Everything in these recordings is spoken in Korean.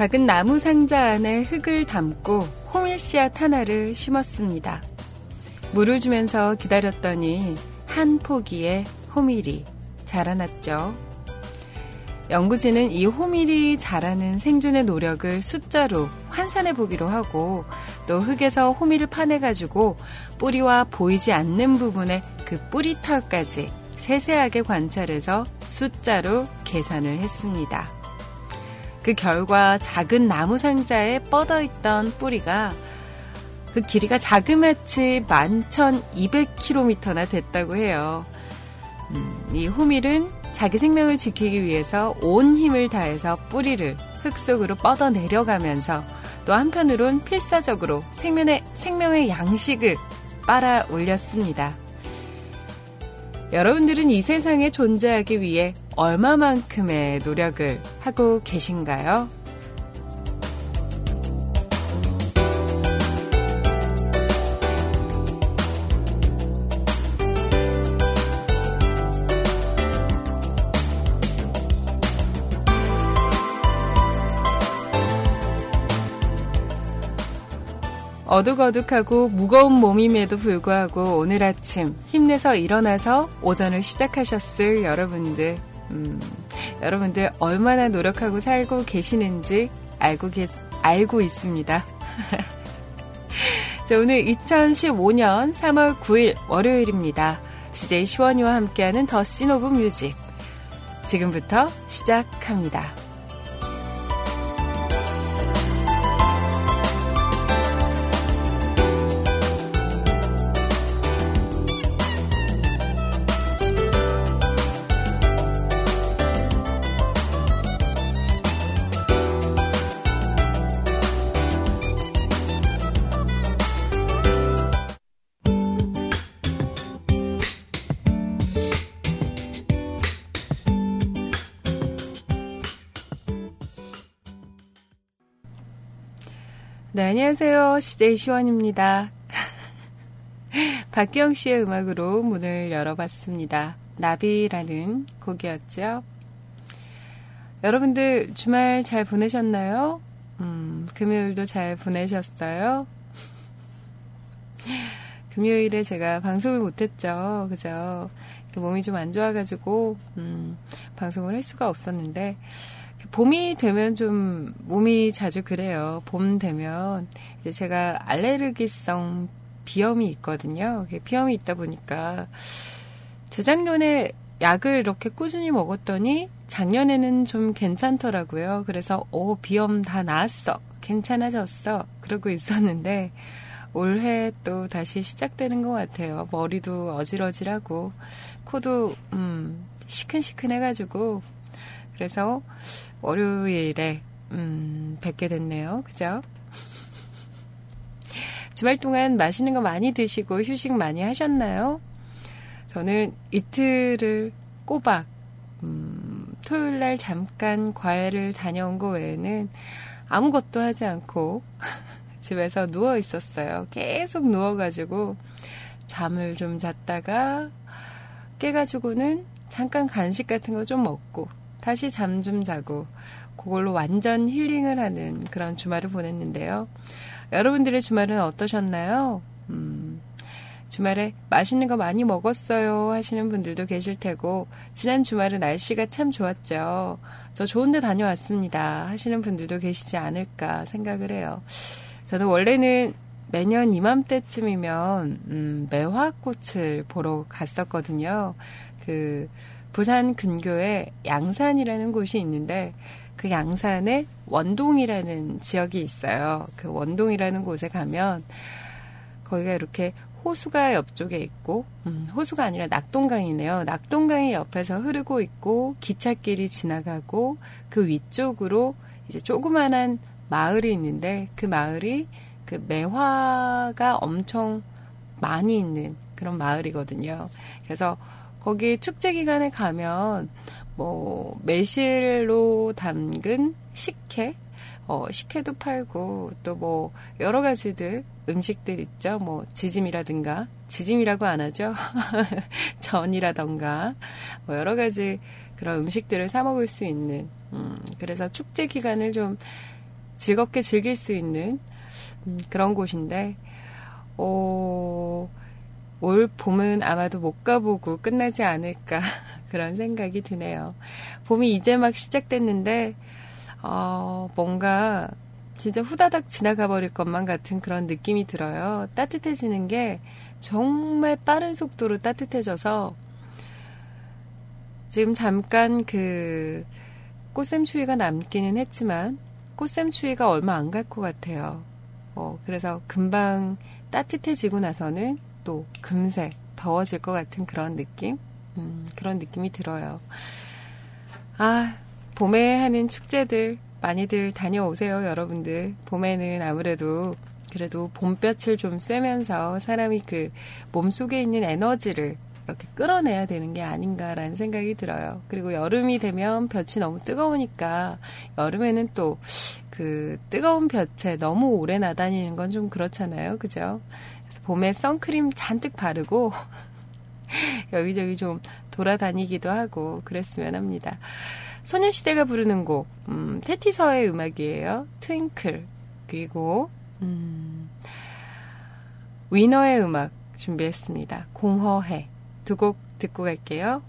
작은 나무 상자 안에 흙을 담고 호밀 씨앗 하나를 심었습니다. 물을 주면서 기다렸더니 한 포기의 호밀이 자라났죠. 연구진은 이 호밀이 자라는 생존의 노력을 숫자로 환산해 보기로 하고 또 흙에서 호밀을 파내가지고 뿌리와 보이지 않는 부분의 그 뿌리 털까지 세세하게 관찰해서 숫자로 계산을 했습니다. 그 결과 작은 나무 상자에 뻗어 있던 뿌리가 그 길이가 자그마치 11,200km나 됐다고 해요. 음, 이 호밀은 자기 생명을 지키기 위해서 온 힘을 다해서 뿌리를 흙 속으로 뻗어 내려가면서 또 한편으론 필사적으로 생명의, 생명의 양식을 빨아 올렸습니다. 여러분들은 이 세상에 존재하기 위해 얼마만큼의 노력을 하고 계신가요? 어둑어둑하고 무거운 몸임에도 불구하고 오늘 아침 힘내서 일어나서 오전을 시작하셨을 여러분들, 음, 여러분들 얼마나 노력하고 살고 계시는지 알고 계, 알고 있습니다. 자, 오늘 2015년 3월 9일 월요일입니다. CJ 시원이와 함께하는 The Scene of Music. 지금부터 시작합니다. 안녕하세요. CJ 시원입니다. 박기영 씨의 음악으로 문을 열어봤습니다. 나비라는 곡이었죠. 여러분들 주말 잘 보내셨나요? 음, 금요일도 잘 보내셨어요? 금요일에 제가 방송을 못했죠. 그죠? 몸이 좀 안 좋아가지고, 음, 방송을 할 수가 없었는데, 봄이 되면 좀 몸이 자주 그래요. 봄 되면 제가 알레르기성 비염이 있거든요. 비염이 있다 보니까 재작년에 약을 이렇게 꾸준히 먹었더니 작년에는 좀 괜찮더라고요. 그래서 오 비염 다 나았어. 괜찮아졌어. 그러고 있었는데 올해 또 다시 시작되는 것 같아요. 머리도 어질어질하고 코도 음 시큰시큰해가지고 그래서 월요일에 음, 뵙게 됐네요. 그죠? 주말 동안 맛있는 거 많이 드시고 휴식 많이 하셨나요? 저는 이틀을 꼬박 음, 토요일 날 잠깐 과외를 다녀온 거 외에는 아무것도 하지 않고 집에서 누워 있었어요. 계속 누워가지고 잠을 좀 잤다가 깨가지고는 잠깐 간식 같은 거 좀 먹고 다시 잠 좀 자고 그걸로 완전 힐링을 하는 그런 주말을 보냈는데요. 여러분들의 주말은 어떠셨나요? 음, 주말에 맛있는 거 많이 먹었어요 하시는 분들도 계실 테고 지난 주말에 날씨가 참 좋았죠. 저 좋은 데 다녀왔습니다 하시는 분들도 계시지 않을까 생각을 해요. 저는 원래는 매년 이맘때쯤이면 음, 매화꽃을 보러 갔었거든요. 그 부산 근교에 양산이라는 곳이 있는데 그 양산에 원동이라는 지역이 있어요. 그 원동이라는 곳에 가면 거기가 이렇게 호수가 옆쪽에 있고 음, 호수가 아니라 낙동강이네요. 낙동강이 옆에서 흐르고 있고 기찻길이 지나가고 그 위쪽으로 이제 조그만한 마을이 있는데 그 마을이 그 매화가 엄청 많이 있는 그런 마을이거든요. 그래서 거기 축제 기간에 가면 뭐 매실로 담근 식혜, 어, 식혜도 팔고 또 뭐 여러 가지들 음식들 있죠. 뭐 지짐이라든가 지짐이라고 안 하죠. 전이라던가 뭐 여러 가지 그런 음식들을 사 먹을 수 있는 음, 그래서 축제 기간을 좀 즐겁게 즐길 수 있는 음, 그런 곳인데, 어, 올 봄은 아마도 못 가보고 끝나지 않을까 그런 생각이 드네요. 봄이 이제 막 시작됐는데, 어, 뭔가 진짜 후다닥 지나가 버릴 것만 같은 그런 느낌이 들어요. 따뜻해지는 게 정말 빠른 속도로 따뜻해져서 지금 잠깐 그 꽃샘추위가 남기는 했지만 꽃샘추위가 얼마 안 갈 것 같아요. 어, 그래서 금방 따뜻해지고 나서는 또 금세 더워질 것 같은 그런 느낌? 음, 그런 느낌이 들어요. 아, 봄에 하는 축제들 많이들 다녀오세요, 여러분들. 봄에는 아무래도 그래도 봄볕을 좀 쐬면서 사람이 그 몸속에 있는 에너지를 이렇게 끌어내야 되는 게 아닌가라는 생각이 들어요. 그리고 여름이 되면 볕이 너무 뜨거우니까 여름에는 또 그 뜨거운 볕에 너무 오래 나다니는 건 좀 그렇잖아요. 그죠? 그래서 봄에 선크림 잔뜩 바르고 여기저기 좀 돌아다니기도 하고 그랬으면 합니다. 소녀시대가 부르는 곡, 음, 테티서의 음악이에요. 트윙클. 그리고, 음, 위너의 음악 준비했습니다. 공허해. 두 곡 듣고 갈게요.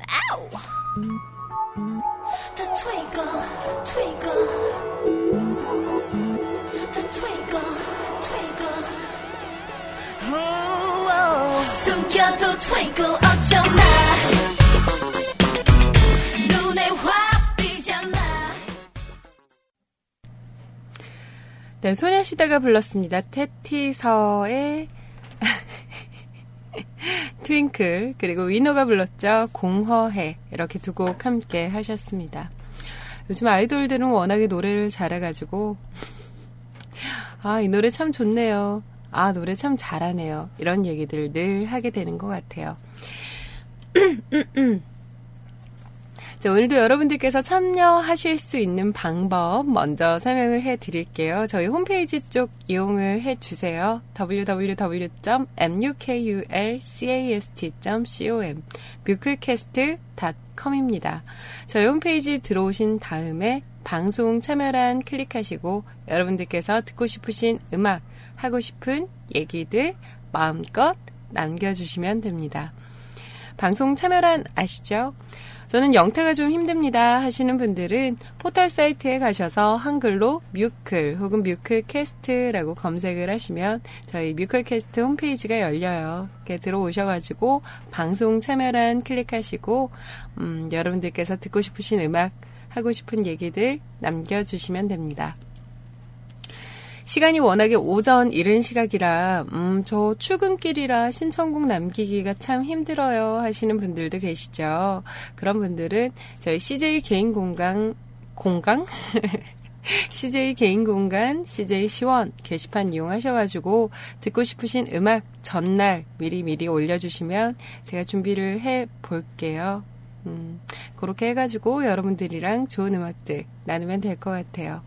아우! The twinkle, twinkle. 숨겨도 twinkle 어쩌나. 네, 소녀시대가 불렀습니다. 테티서의 트윙클 그리고 위너가 불렀죠. 공허해 이렇게 두 곡 함께 하셨습니다. 요즘 아이돌들은 워낙에 노래를 잘해가지고 아 이 노래 참 좋네요. 아 노래 참 잘하네요. 이런 얘기들 늘 하게 되는 것 같아요. 자, 오늘도 여러분들께서 참여하실 수 있는 방법 먼저 설명을 해 드릴게요. 저희 홈페이지 쪽 이용을 해 주세요. www.mukulcast.com 뮤클캐스트.com입니다. 저희 홈페이지 들어오신 다음에 방송 참여란 클릭하시고 여러분들께서 듣고 싶으신 음악, 하고 싶은 얘기들 마음껏 남겨주시면 됩니다. 방송 참여란 아시죠? 저는 영태가 좀 힘듭니다 하시는 분들은 포털 사이트에 가셔서 한글로 뮤클 혹은 뮤클캐스트라고 검색을 하시면 저희 뮤클캐스트 홈페이지가 열려요. 이렇게 들어오셔가지고 방송 참여란 클릭하시고 음, 여러분들께서 듣고 싶으신 음악 하고 싶은 얘기들 남겨주시면 됩니다. 시간이 워낙에 오전 이른 시각이라 음, 저 출근길이라 신청곡 남기기가 참 힘들어요 하시는 분들도 계시죠. 그런 분들은 저희 CJ 개인 공간 공강 CJ 개인 공간, CJ 시원 게시판 이용하셔가지고 듣고 싶으신 음악 전날 미리 미리 올려주시면 제가 준비를 해 볼게요. 음, 그렇게 해가지고 여러분들이랑 좋은 음악들 나누면 될 것 같아요.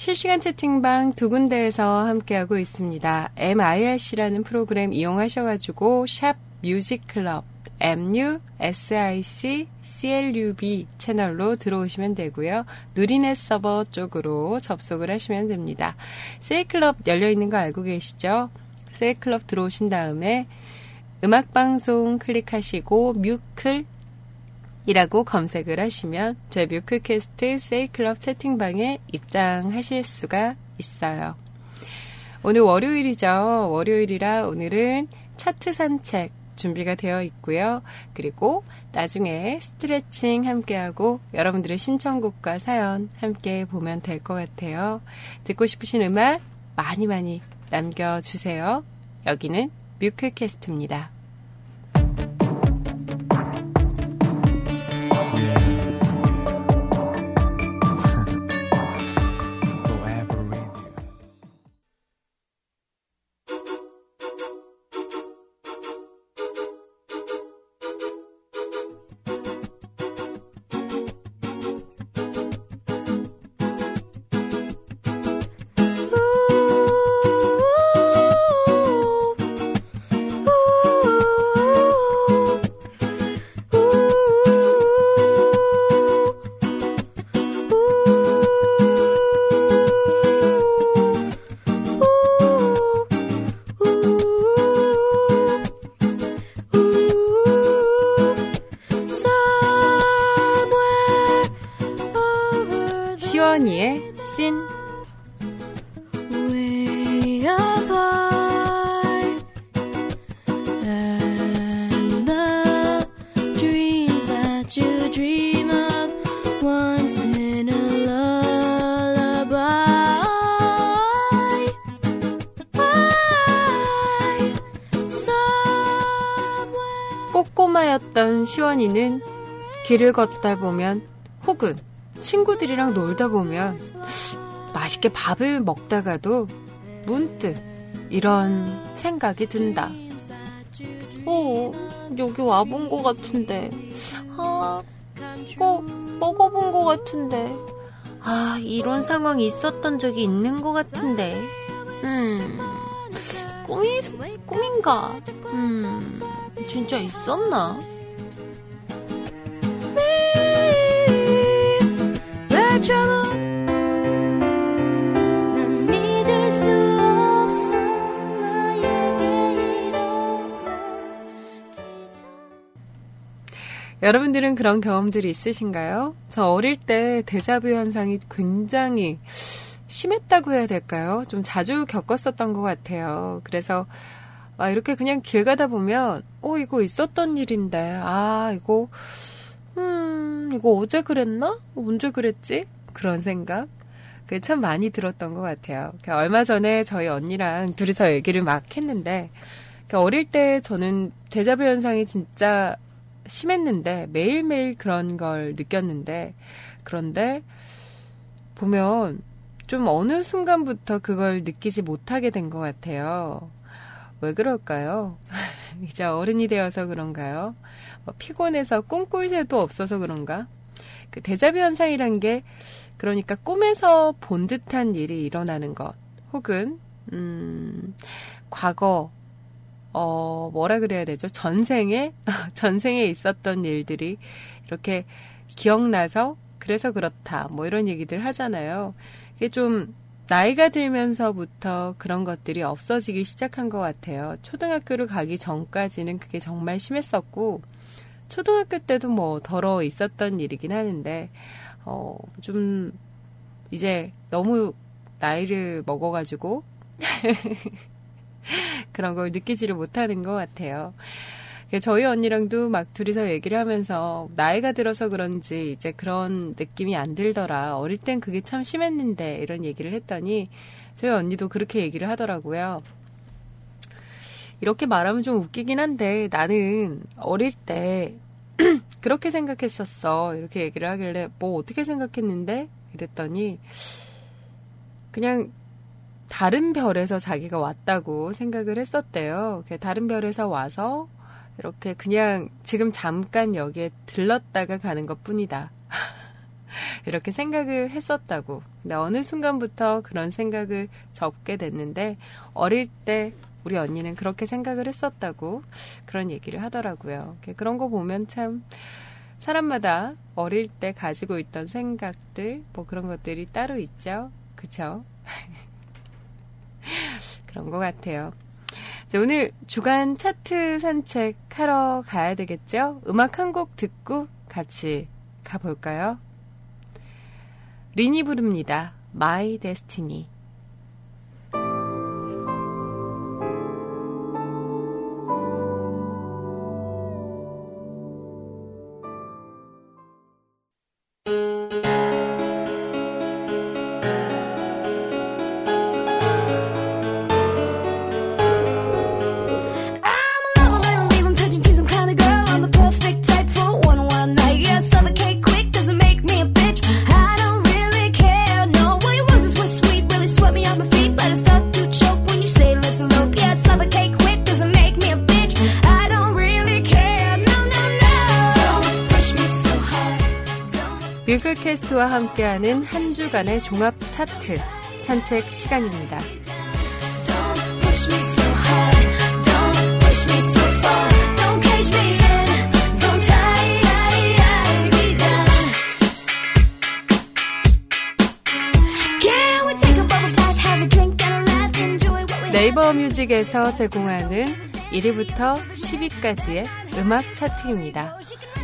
실시간 채팅방 두 군데에서 함께하고 있습니다. MIRC라는 프로그램 이용하셔가지고 샵 뮤직클럽 MUSIC 채널로 들어오시면 되고요. 누리넷 서버 쪽으로 접속을 하시면 됩니다. 세이클럽 열려있는 거 알고 계시죠? 세이클럽 들어오신 다음에 음악방송 클릭하시고 뮤클 이라고 검색을 하시면 저희 뮤클캐스트 세이클럽 채팅방에 입장하실 수가 있어요. 오늘 월요일이죠. 월요일이라 오늘은 차트 산책 준비가 되어 있고요. 그리고 나중에 스트레칭 함께하고 여러분들의 신청곡과 사연 함께 보면 될 것 같아요. 듣고 싶으신 음악 많이 많이 남겨주세요. 여기는 뮤클캐스트입니다. 시원이는 길을 걷다 보면 혹은 친구들이랑 놀다 보면 맛있게 밥을 먹다가도 문득 이런 생각이 든다. 어, 여기 와본 것 같은데. 아, 꼭 먹어본 것 같은데. 아, 이런 상황이 있었던 적이 있는 것 같은데. 음, 꿈이, 꿈인가? 음, 진짜 있었나? 여러분들은 그런 경험들이 있으신가요? 저 어릴 때 데자뷰 현상이 굉장히 심했다고 해야 될까요? 좀 자주 겪었었던 것 같아요. 그래서 아, 이렇게 그냥 길 가다 보면, 어, 이거 있었던 일인데, 아, 이거, 음, 이거 어제 그랬나? 언제 그랬지? 그런 생각. 그 참 많이 들었던 것 같아요. 얼마 전에 저희 언니랑 둘이서 얘기를 막 했는데, 어릴 때 저는 데자뷰 현상이 진짜 심했는데 매일매일 그런 걸 느꼈는데 그런데 보면 좀 어느 순간부터 그걸 느끼지 못하게 된 것 같아요. 왜 그럴까요? 이제 어른이 되어서 그런가요? 뭐 피곤해서 꿈꿀 새도 없어서 그런가? 그 대자뷰 현상이란 게 그러니까 꿈에서 본 듯한 일이 일어나는 것 혹은 음 과거 어, 뭐라 그래야 되죠? 전생에, 전생에 있었던 일들이 이렇게 기억나서 그래서 그렇다. 뭐 이런 얘기들 하잖아요. 이게 좀 나이가 들면서부터 그런 것들이 없어지기 시작한 것 같아요. 초등학교를 가기 전까지는 그게 정말 심했었고, 초등학교 때도 뭐 덜어 있었던 일이긴 하는데, 어, 좀, 이제 너무 나이를 먹어가지고, 그런 걸 느끼지를 못하는 것 같아요. 저희 언니랑도 막 둘이서 얘기를 하면서 나이가 들어서 그런지 이제 그런 느낌이 안 들더라. 어릴 땐 그게 참 심했는데 이런 얘기를 했더니 저희 언니도 그렇게 얘기를 하더라고요. 이렇게 말하면 좀 웃기긴 한데 나는 어릴 때 그렇게 생각했었어. 이렇게 얘기를 하길래 뭐 어떻게 생각했는데 이랬더니 그냥 다른 별에서 자기가 왔다고 생각을 했었대요. 다른 별에서 와서 이렇게 그냥 지금 잠깐 여기에 들렀다가 가는 것 뿐이다. 이렇게 생각을 했었다고. 근데 어느 순간부터 그런 생각을 접게 됐는데 어릴 때 우리 언니는 그렇게 생각을 했었다고 그런 얘기를 하더라고요. 그런 거 보면 참 사람마다 어릴 때 가지고 있던 생각들 뭐 그런 것들이 따로 있죠. 그쵸? 그런 것 같아요. 자, 오늘 주간 차트 산책하러 가야 되겠죠? 음악 한 곡 듣고 같이 가볼까요? 리니 부릅니다. My Destiny. 뮤클캐스트와 함께하는 한 주간의 종합 차트 산책 시간입니다. 네이버 뮤직에서 제공하는 1위부터 10위까지의 음악 차트입니다.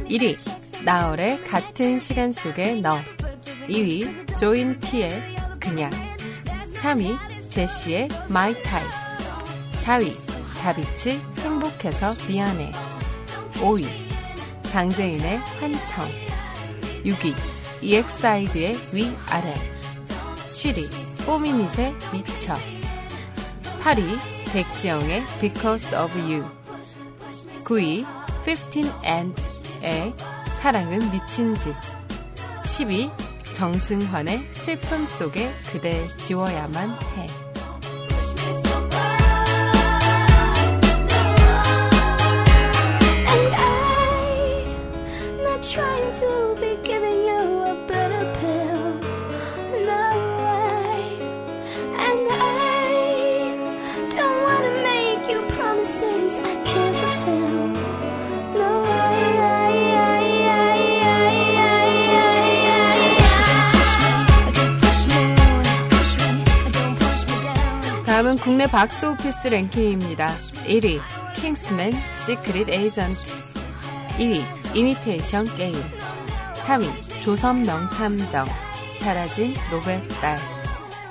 1위 나얼의 같은 시간 속에 너 2위 자이언티의 그냥 3위 제시의 My Type 4위 다비치 행복해서 미안해 5위 장재인의 환청 6위 EXID의 위아래 7위 포미닛의 미쳐 8위 백지영의 Because of You 9위 15 and의 사랑은 미친 짓 12. 정승환의 슬픔 속에 그댈 지워야만 해 다음은 국내 박스 오피스 랭킹입니다. 1위 킹스맨 Secret Agent 2위 이미테이션 게임 3위 조선 명탐정. 사라진 놉의 딸.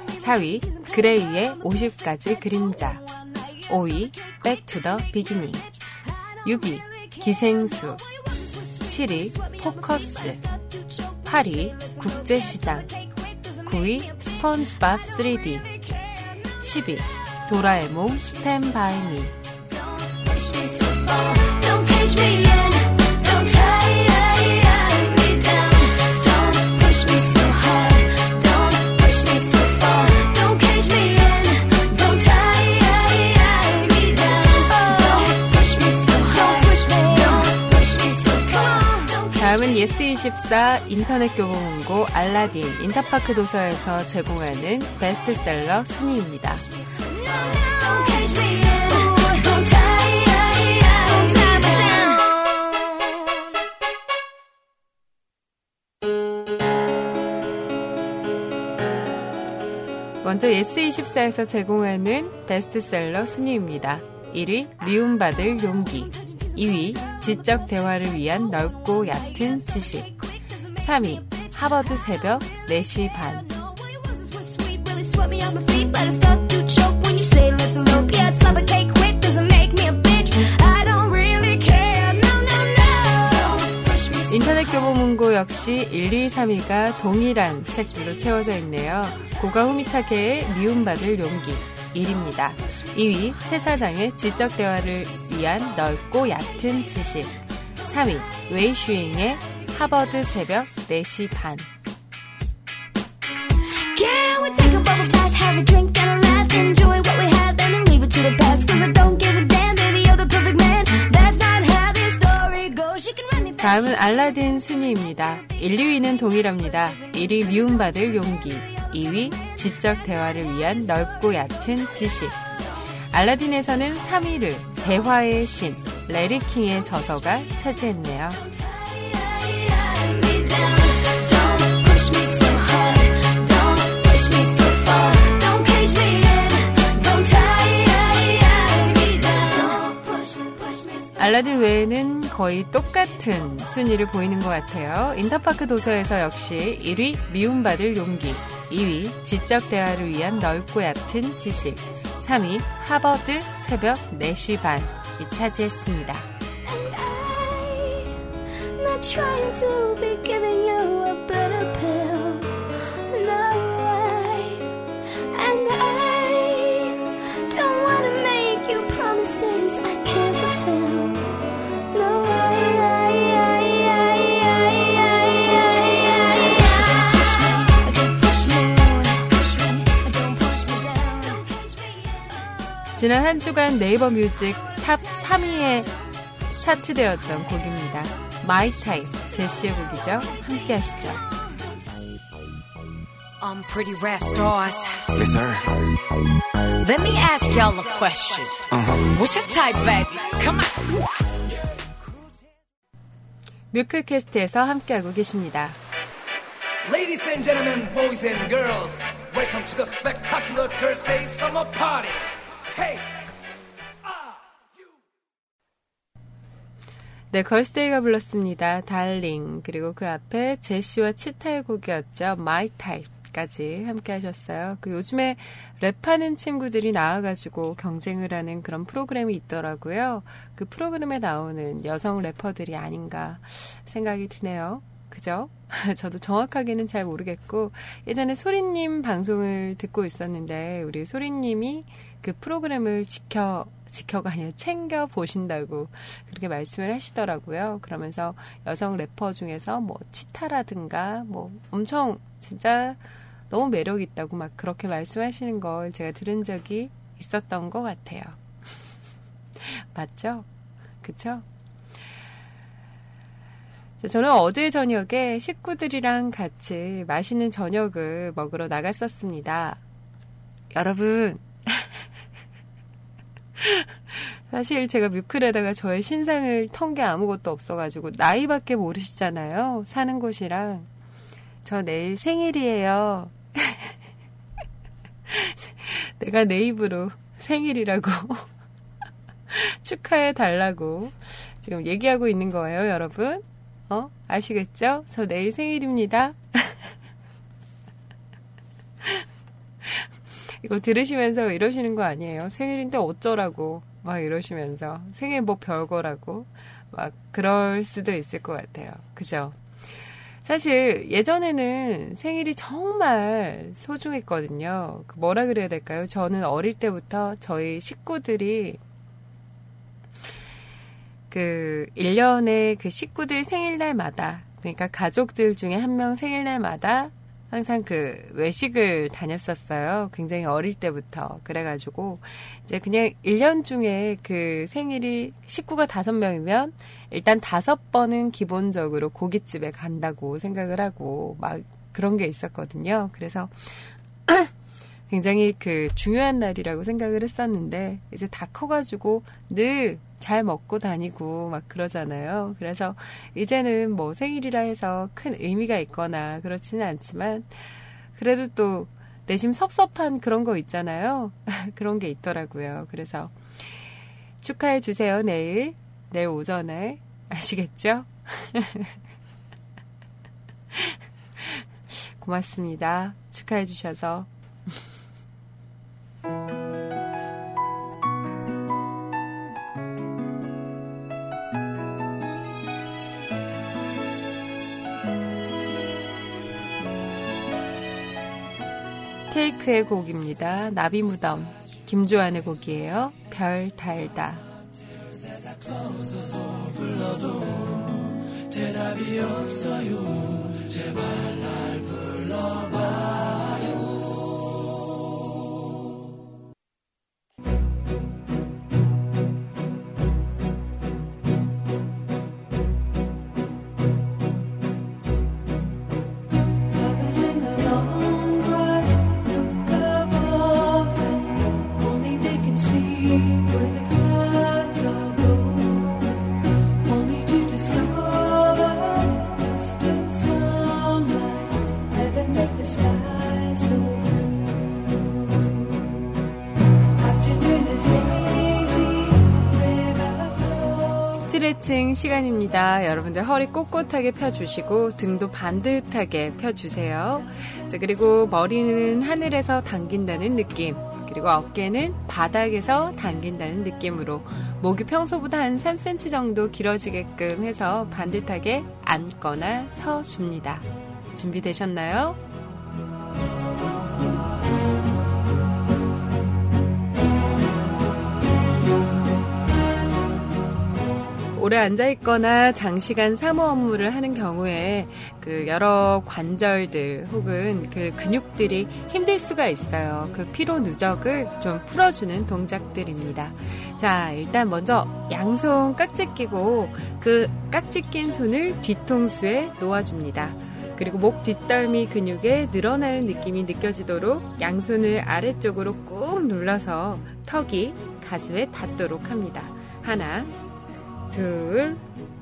4위 그레이의 50가지 그림자. 5위 Back to the Beginning 6위 기생수. 7위 포커스. 8위 국제시장. 9위 스펀지밥 3D 10위 도라에몽 스탠바이미 다음은 예스24 인터넷 교보문고 알라딘 인터파크 도서에서 제공하는 베스트셀러 순위입니다. 먼저 예스24에서 제공하는 베스트셀러 순위입니다. 1위 미움받을 용기. 2위 지적 대화를 위한 넓고 얕은 지식. 3위 하버드 새벽 4시 반 교보문고 역시 1, 2, 3위가 동일한 책들로 채워져 있네요. 고가 후미타케의 미움받을 용기 1위입니다. 2위 세사장의 지적 대화를 위한 넓고 얕은 지식 3위 웨이슈잉의 하버드 새벽 4시 반 Can we take a bubble bath, have a drink and a laugh Enjoy what we have and then leave it to the past Cause I don't give 다음은 알라딘 순위입니다. 1, 2위는 동일합니다. 1위 미움받을 용기 2위 지적 대화를 위한 넓고 얕은 지식. 알라딘에서는 3위를 대화의 신 레리킹의 저서가 차지했네요. 알라딘 외에는 거의 똑같은 순위를 보이는 것 같아요. 인터파크 도서에서 역시 1위 미움받을 용기, 2위 지적 대화를 위한 넓고 얕은 지식, 3위 하버드 새벽 4시 반이 차지했습니다. trying to 지난 한 주간 네이버 뮤직 탑 3위에 차트되었던 곡입니다. My Type 제시의 곡이죠. 함께 하시죠. Um, pretty rap stars. Yes, sir. Let me ask y'all a question. Uh-huh. What's your type, baby? Come on. 뮤클캐스트에서 함께하고 계십니다. Ladies and gentlemen, boys and girls, welcome to the spectacular Girl's Day summer party. 네, 걸스데이가 불렀습니다. Darling. 그리고 그 앞에 제시와 치타의 곡이었죠. My Type까지 함께 하셨어요. 그 요즘에 랩하는 친구들이 나와가지고 경쟁을 하는 그런 프로그램이 있더라고요. 그 프로그램에 나오는 여성 래퍼들이 아닌가 생각이 드네요. 그죠? 저도 정확하게는 잘 모르겠고, 예전에 소리님 방송을 듣고 있었는데, 우리 소리님이 그 프로그램을 지켜 지켜가 아니라 챙겨 보신다고 그렇게 말씀을 하시더라고요. 그러면서 여성 래퍼 중에서 뭐 치타라든가 뭐 엄청 진짜 너무 매력 있다고 막 그렇게 말씀하시는 걸 제가 들은 적이 있었던 것 같아요. 맞죠? 그쵸? 저는 어제 저녁에 식구들이랑 같이 맛있는 저녁을 먹으러 나갔었습니다. 여러분, 사실 제가 뮤클에다가 저의 신상을 턴 게 아무것도 없어가지고 나이밖에 모르시잖아요. 사는 곳이랑. 저 내일 생일이에요. 내가 내 입으로 생일이라고 축하해 달라고 지금 얘기하고 있는 거예요, 여러분. 어? 아시겠죠? 저 내일 생일입니다. 이거 들으시면서 이러시는 거 아니에요? 생일인데 어쩌라고 막 이러시면서 생일 뭐 별거라고 막 그럴 수도 있을 것 같아요. 그죠? 사실 예전에는 생일이 정말 소중했거든요. 그 뭐라 그래야 될까요? 저는 어릴 때부터 저희 식구들이 그 1년에 그 식구들 생일날마다 그러니까 가족들 중에 한 명 생일날마다 항상 그 외식을 다녔었어요. 굉장히 어릴 때부터. 그래가지고 이제 그냥 1년 중에 그 생일이 식구가 다섯 명이면 일단 다섯 번은 기본적으로 고깃집에 간다고 생각을 하고 막 그런 게 있었거든요. 그래서 굉장히 그 중요한 날이라고 생각을 했었는데 이제 다 커가지고 늘 잘 먹고 다니고 막 그러잖아요. 그래서 이제는 뭐 생일이라 해서 큰 의미가 있거나 그렇지는 않지만 그래도 또 내심 섭섭한 그런 거 있잖아요. 그런 게 있더라고요. 그래서 축하해 주세요. 내일 내일 오전에 아시겠죠? 고맙습니다. 축하해 주셔서. 테이크의 곡입니다. 나비 무덤. 김조한의 곡이에요. 별 달다. 대답이 없어요. 제발 날 불러 스트레칭 시간입니다. 여러분들 허리 꼿꼿하게 펴주시고 등도 반듯하게 펴주세요. 자, 그리고 머리는 하늘에서 당긴다는 느낌. 그리고 어깨는 바닥에서 당긴다는 느낌으로 목이 평소보다 한 3cm 정도 길어지게끔 해서 반듯하게 앉거나 서줍니다. 준비되셨나요? 오래 앉아 있거나 장시간 사무 업무를 하는 경우에 그 여러 관절들 혹은 그 근육들이 힘들 수가 있어요. 그 피로 누적을 좀 풀어주는 동작들입니다. 자, 일단 먼저 양손 깍지 끼고 그 깍지 낀 손을 뒤통수에 놓아줍니다. 그리고 목 뒷덜미 근육에 늘어나는 느낌이 느껴지도록 양손을 아래쪽으로 꾹 눌러서 턱이 가슴에 닿도록 합니다. 하나, 둘,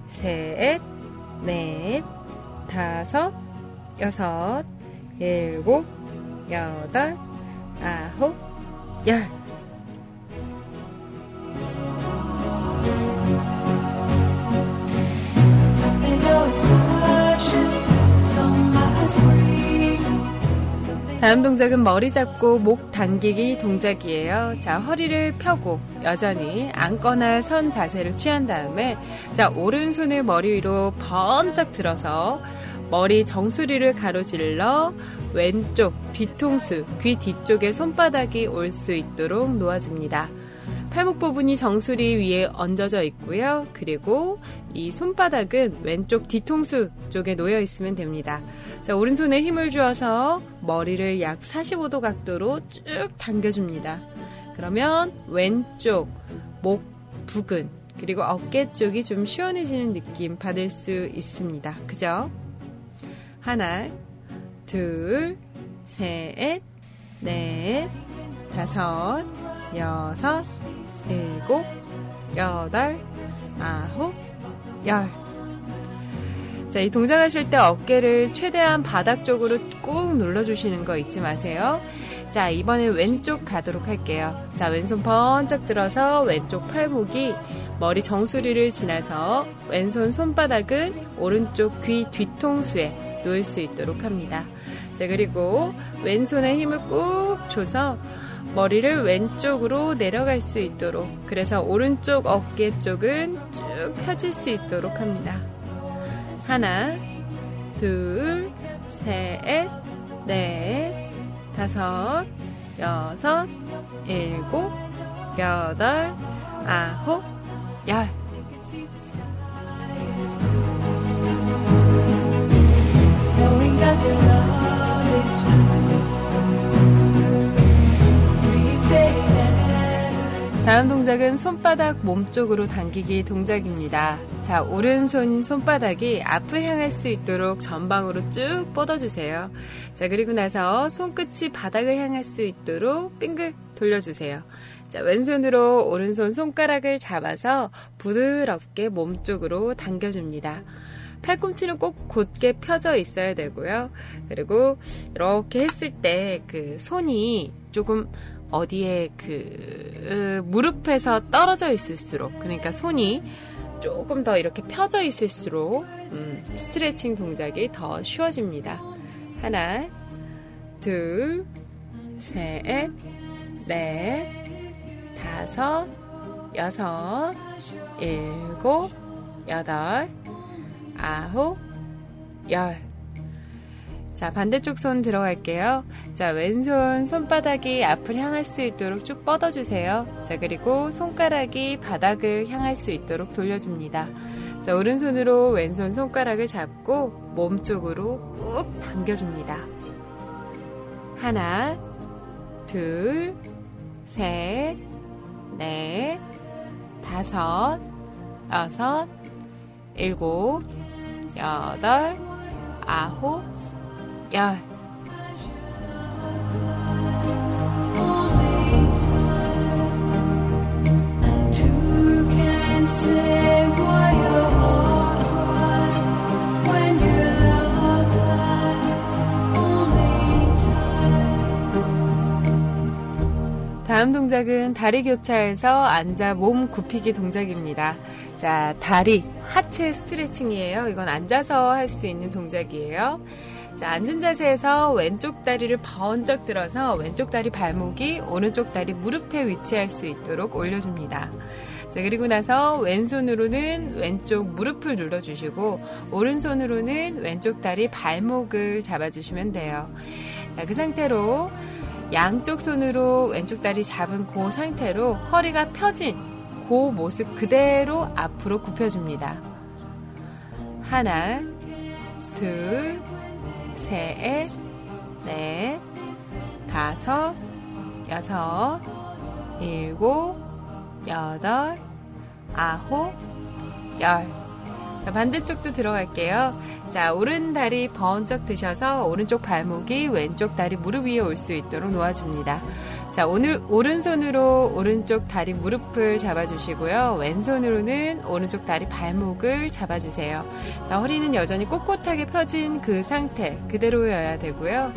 셋, 넷, 다섯, 여섯, 일곱, 여덟, 아홉, 열. 다음 동작은 머리 잡고 목 당기기 동작이에요. 자, 허리를 펴고 여전히 앉거나 선 자세를 취한 다음에 자, 오른손을 머리 위로 번쩍 들어서 머리 정수리를 가로질러 왼쪽 뒤통수, 귀 뒤쪽에 손바닥이 올 수 있도록 놓아줍니다. 팔목 부분이 정수리 위에 얹어져 있고요. 그리고 이 손바닥은 왼쪽 뒤통수 쪽에 놓여 있으면 됩니다. 자, 오른손에 힘을 주어서 머리를 약 45도 각도로 쭉 당겨줍니다. 그러면 왼쪽 목 부근 그리고 어깨 쪽이 좀 시원해지는 느낌 받을 수 있습니다. 그죠? 하나, 둘, 셋, 넷, 다섯, 여섯, 일곱, 여덟, 아홉, 열. 자, 이 동작하실 때 어깨를 최대한 바닥 쪽으로 꾹 눌러주시는 거 잊지 마세요. 자, 이번에 왼쪽 가도록 할게요. 자, 왼손 번쩍 들어서 왼쪽 팔목이 머리 정수리를 지나서 왼손 손바닥은 오른쪽 귀 뒤통수에 놓을 수 있도록 합니다. 자, 그리고 왼손에 힘을 꾹 줘서 머리를 왼쪽으로 내려갈 수 있도록 그래서 오른쪽 어깨 쪽은 쭉 펴질 수 있도록 합니다. 하나, 둘, 셋, 넷, 다섯, 여섯, 일곱, 여덟, 아홉, 열. 다음 동작은 손바닥 몸쪽으로 당기기 동작입니다. 자, 오른손 손바닥이 앞을 향할 수 있도록 전방으로 쭉 뻗어주세요. 자, 그리고 나서 손끝이 바닥을 향할 수 있도록 빙글 돌려주세요. 자, 왼손으로 오른손 손가락을 잡아서 부드럽게 몸쪽으로 당겨줍니다. 팔꿈치는 꼭 곧게 펴져 있어야 되고요. 그리고 이렇게 했을 때 그 손이 조금 어디에 그 무릎에서 떨어져 있을수록 그러니까 손이 조금 더 이렇게 펴져 있을수록 음, 스트레칭 동작이 더 쉬워집니다. 하나, 둘, 셋, 넷, 다섯, 여섯, 일곱, 여덟, 아홉, 열. 자, 반대쪽 손 들어갈게요. 자, 왼손 손바닥이 앞을 향할 수 있도록 쭉 뻗어주세요. 자, 그리고 손가락이 바닥을 향할 수 있도록 돌려줍니다. 자, 오른손으로 왼손 손가락을 잡고 몸 쪽으로 꾹 당겨줍니다. 하나, 둘, 셋, 넷, 다섯, 여섯, 일곱, 여덟, 아홉, 열. 다음 동작은 다리 교차해서 앉아 몸 굽히기 동작입니다. 자, 다리, 하체 스트레칭이에요. 이건 앉아서 할 수 있는 동작이에요. 자, 앉은 자세에서 왼쪽 다리를 번쩍 들어서 왼쪽 다리 발목이 오른쪽 다리 무릎에 위치할 수 있도록 올려줍니다. 자, 그리고 나서 왼손으로는 왼쪽 무릎을 눌러주시고, 오른손으로는 왼쪽 다리 발목을 잡아주시면 돼요. 자, 그 상태로 양쪽 손으로 왼쪽 다리 잡은 그 상태로 허리가 펴진 그 모습 그대로 앞으로 굽혀줍니다. 하나, 둘, 셋, 넷, 다섯, 여섯, 일곱, 여덟, 아홉, 열. 자, 반대쪽도 들어갈게요. 자, 오른 다리 번쩍 드셔서 오른쪽 발목이 왼쪽 다리 무릎 위에 올 수 있도록 놓아줍니다. 자, 오늘 오른손으로 오른쪽 다리 무릎을 잡아주시고요. 왼손으로는 오른쪽 다리 발목을 잡아주세요. 자, 허리는 여전히 꼿꼿하게 펴진 그 상태 그대로여야 되고요.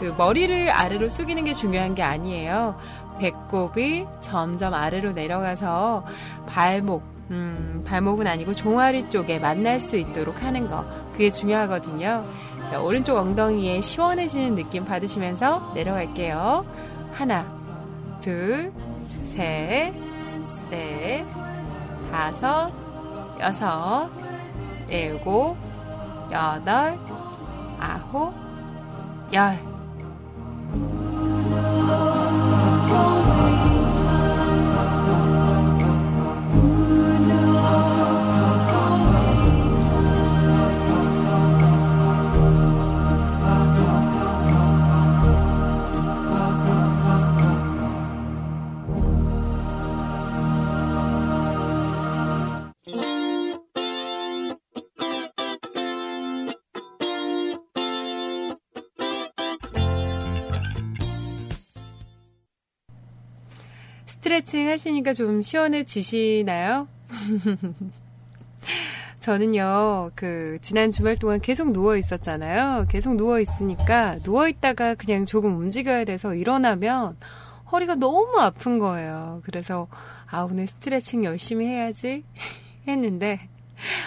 그 머리를 아래로 숙이는 게 중요한 게 아니에요. 배꼽이 점점 아래로 내려가서 발목, 음, 발목은 아니고 종아리 쪽에 만날 수 있도록 하는 거. 그게 중요하거든요. 자, 오른쪽 엉덩이에 시원해지는 느낌 받으시면서 내려갈게요. 하나, 둘, 셋, 넷, 다섯, 여섯, 일곱, 여덟, 아홉, 열. 스트레칭 하시니까 좀 시원해지시나요? 저는요, 그, 지난 주말 동안 계속 누워 있었잖아요. 계속 누워 있으니까, 누워 있다가 그냥 조금 움직여야 돼서 일어나면 허리가 너무 아픈 거예요. 그래서, 아, 오늘 스트레칭 열심히 해야지 했는데,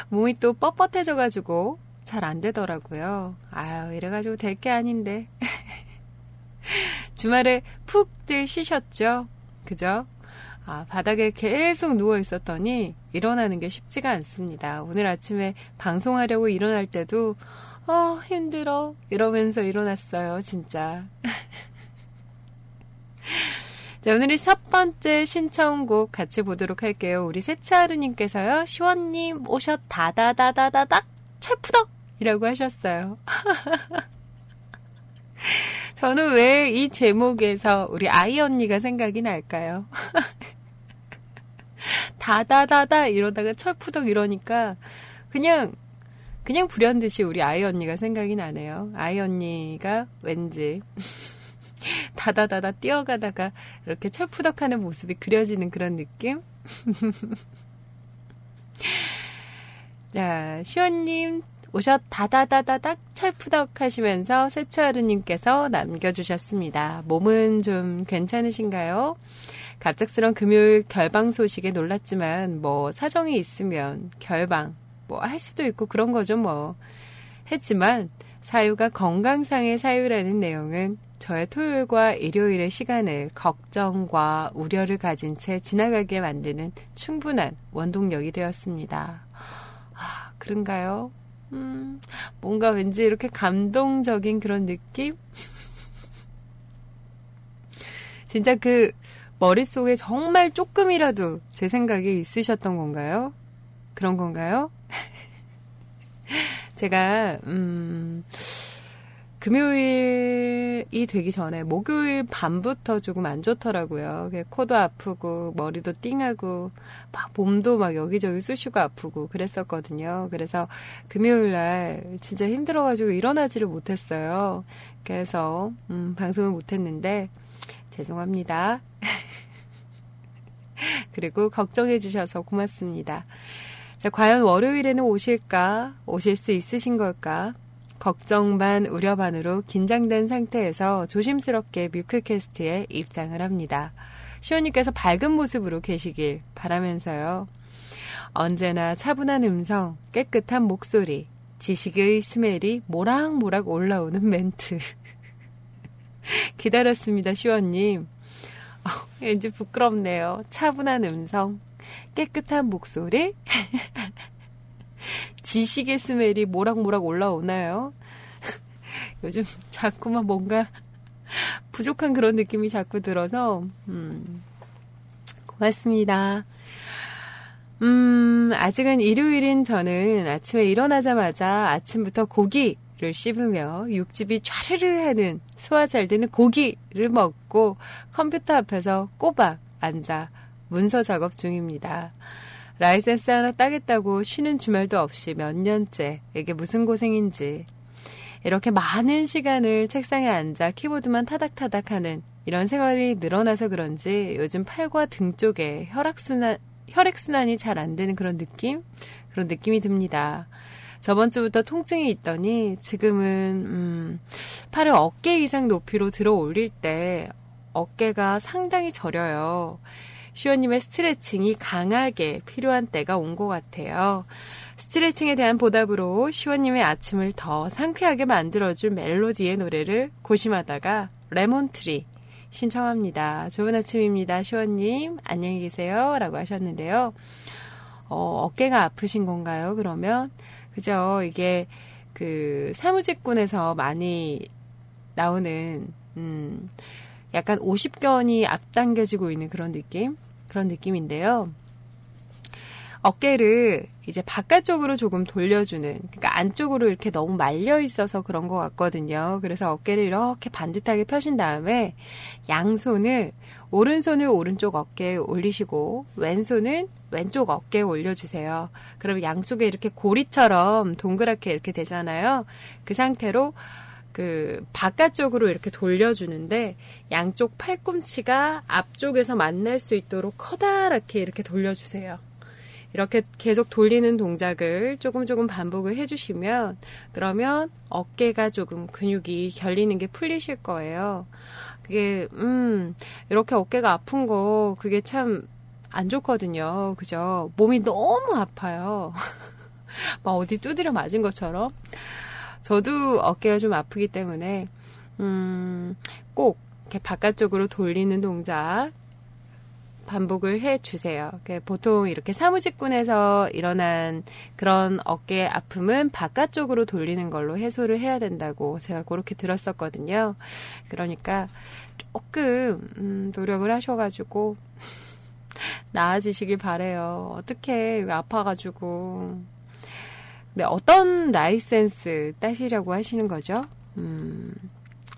몸이 또 뻣뻣해져가지고 잘 안 되더라고요. 아유, 이래가지고 될 게 아닌데. 주말에 푹들 쉬셨죠? 그죠? 아, 바닥에 계속 누워 있었더니 일어나는 게 쉽지가 않습니다. 오늘 아침에 방송하려고 일어날 때도 어, 힘들어. 이러면서 일어났어요, 진짜. 자, 오늘의 첫 번째 신청곡 같이 보도록 할게요. 우리 세차하루님께서요, 시원님 오셨 다다다다다닥 철푸덕! 이라고 하셨어요. 저는 왜 이 제목에서 우리 아이 언니가 생각이 날까요? 다다다다 이러다가 철푸덕 이러니까 그냥 그냥 불현듯이 우리 아이 언니가 생각이 나네요. 아이 언니가 왠지 다다다다 뛰어가다가 이렇게 철푸덕하는 모습이 그려지는 그런 느낌? 자, 시원님 오셨 다다다다닥 철푸덕 하시면서 세추하루님께서 남겨주셨습니다. 몸은 좀 괜찮으신가요? 갑작스런 금요일 결방 소식에 놀랐지만 뭐 사정이 있으면 결방 뭐 할 수도 있고 그런 거죠 뭐. 했지만 사유가 건강상의 사유라는 내용은 저의 토요일과 일요일의 시간을 걱정과 우려를 가진 채 지나가게 만드는 충분한 원동력이 되었습니다. 아, 그런가요? 음, 뭔가 왠지 이렇게 감동적인 그런 느낌? 진짜 그 머릿속에 정말 조금이라도 제 생각이 있으셨던 건가요? 그런 건가요? 제가, 음, 금요일이 되기 전에 목요일 밤부터 조금 안 좋더라고요. 코도 아프고 머리도 띵하고 막 몸도 막 여기저기 쑤시고 아프고 그랬었거든요. 그래서 금요일 날 진짜 힘들어가지고 일어나지를 못했어요. 그래서 음, 방송을 못했는데 죄송합니다. 그리고 걱정해 주셔서 고맙습니다. 자, 과연 월요일에는 오실까? 오실 수 있으신 걸까? 걱정 반, 우려 반으로 긴장된 상태에서 조심스럽게 뮤클캐스트에 입장을 합니다. 시원님께서 밝은 모습으로 계시길 바라면서요. 언제나 차분한 음성, 깨끗한 목소리, 지식의 스멜이 모락모락 올라오는 멘트. 기다렸습니다, 시원님. 어, 왠지 부끄럽네요. 차분한 음성, 깨끗한 목소리, 지식의 스멜이 모락모락 올라오나요? 요즘 자꾸만 뭔가 부족한 그런 느낌이 자꾸 들어서, 음, 고맙습니다. 음, 아직은 일요일인 저는 아침에 일어나자마자 아침부터 고기를 씹으며 육즙이 촤르르 하는 소화 잘 되는 고기를 먹고 컴퓨터 앞에서 꼬박 앉아 문서 작업 중입니다. 라이센스 하나 따겠다고 쉬는 주말도 없이 몇 년째 이게 무슨 고생인지 이렇게 많은 시간을 책상에 앉아 키보드만 타닥타닥 하는 이런 생활이 늘어나서 그런지 요즘 팔과 등 쪽에 혈액순환, 혈액순환이 잘 안 되는 그런 느낌? 그런 느낌이 듭니다. 저번 주부터 통증이 있더니 지금은, 음, 팔을 어깨 이상 높이로 들어 올릴 때 어깨가 상당히 저려요. 슈어님의 스트레칭이 강하게 필요한 때가 온 것 같아요. 스트레칭에 대한 보답으로 시원님의 아침을 더 상쾌하게 만들어줄 멜로디의 노래를 고심하다가 Lemon Tree 신청합니다. 좋은 아침입니다. 시원님, 안녕히 계세요. 라고 하셨는데요. 어, 어깨가 아프신 건가요? 그러면? 그죠. 이게 그 사무직군에서 많이 나오는, 음, 약간 50견이 앞당겨지고 있는 그런 느낌? 그런 느낌인데요. 어깨를 이제 바깥쪽으로 조금 돌려주는, 그러니까 안쪽으로 이렇게 너무 말려 있어서 그런 것 같거든요. 그래서 어깨를 이렇게 반듯하게 펴신 다음에 양손을, 오른손을 오른쪽 어깨에 올리시고, 왼손은 왼쪽 어깨에 올려주세요. 그럼 양쪽에 이렇게 고리처럼 동그랗게 이렇게 되잖아요. 그 상태로 그 바깥쪽으로 이렇게 돌려주는데 양쪽 팔꿈치가 앞쪽에서 만날 수 있도록 커다랗게 이렇게 돌려주세요. 이렇게 계속 돌리는 동작을 조금 조금 반복을 해주시면 그러면 어깨가 조금 근육이 결리는 게 풀리실 거예요. 그게 음 이렇게 어깨가 아픈 거 그게 참 안 좋거든요. 그죠? 몸이 너무 아파요. 막 어디 두드려 맞은 것처럼. 저도 어깨가 좀 아프기 때문에 음, 꼭 이렇게 바깥쪽으로 돌리는 동작 반복을 해 주세요. 보통 이렇게 사무직군에서 일어난 그런 어깨 아픔은 바깥쪽으로 돌리는 걸로 해소를 해야 된다고 제가 그렇게 들었었거든요. 그러니까 조금 음, 노력을 하셔가지고 나아지시길 바래요. 어떻게 아파가지고. 네, 어떤 라이센스 따시려고 하시는 거죠? 음,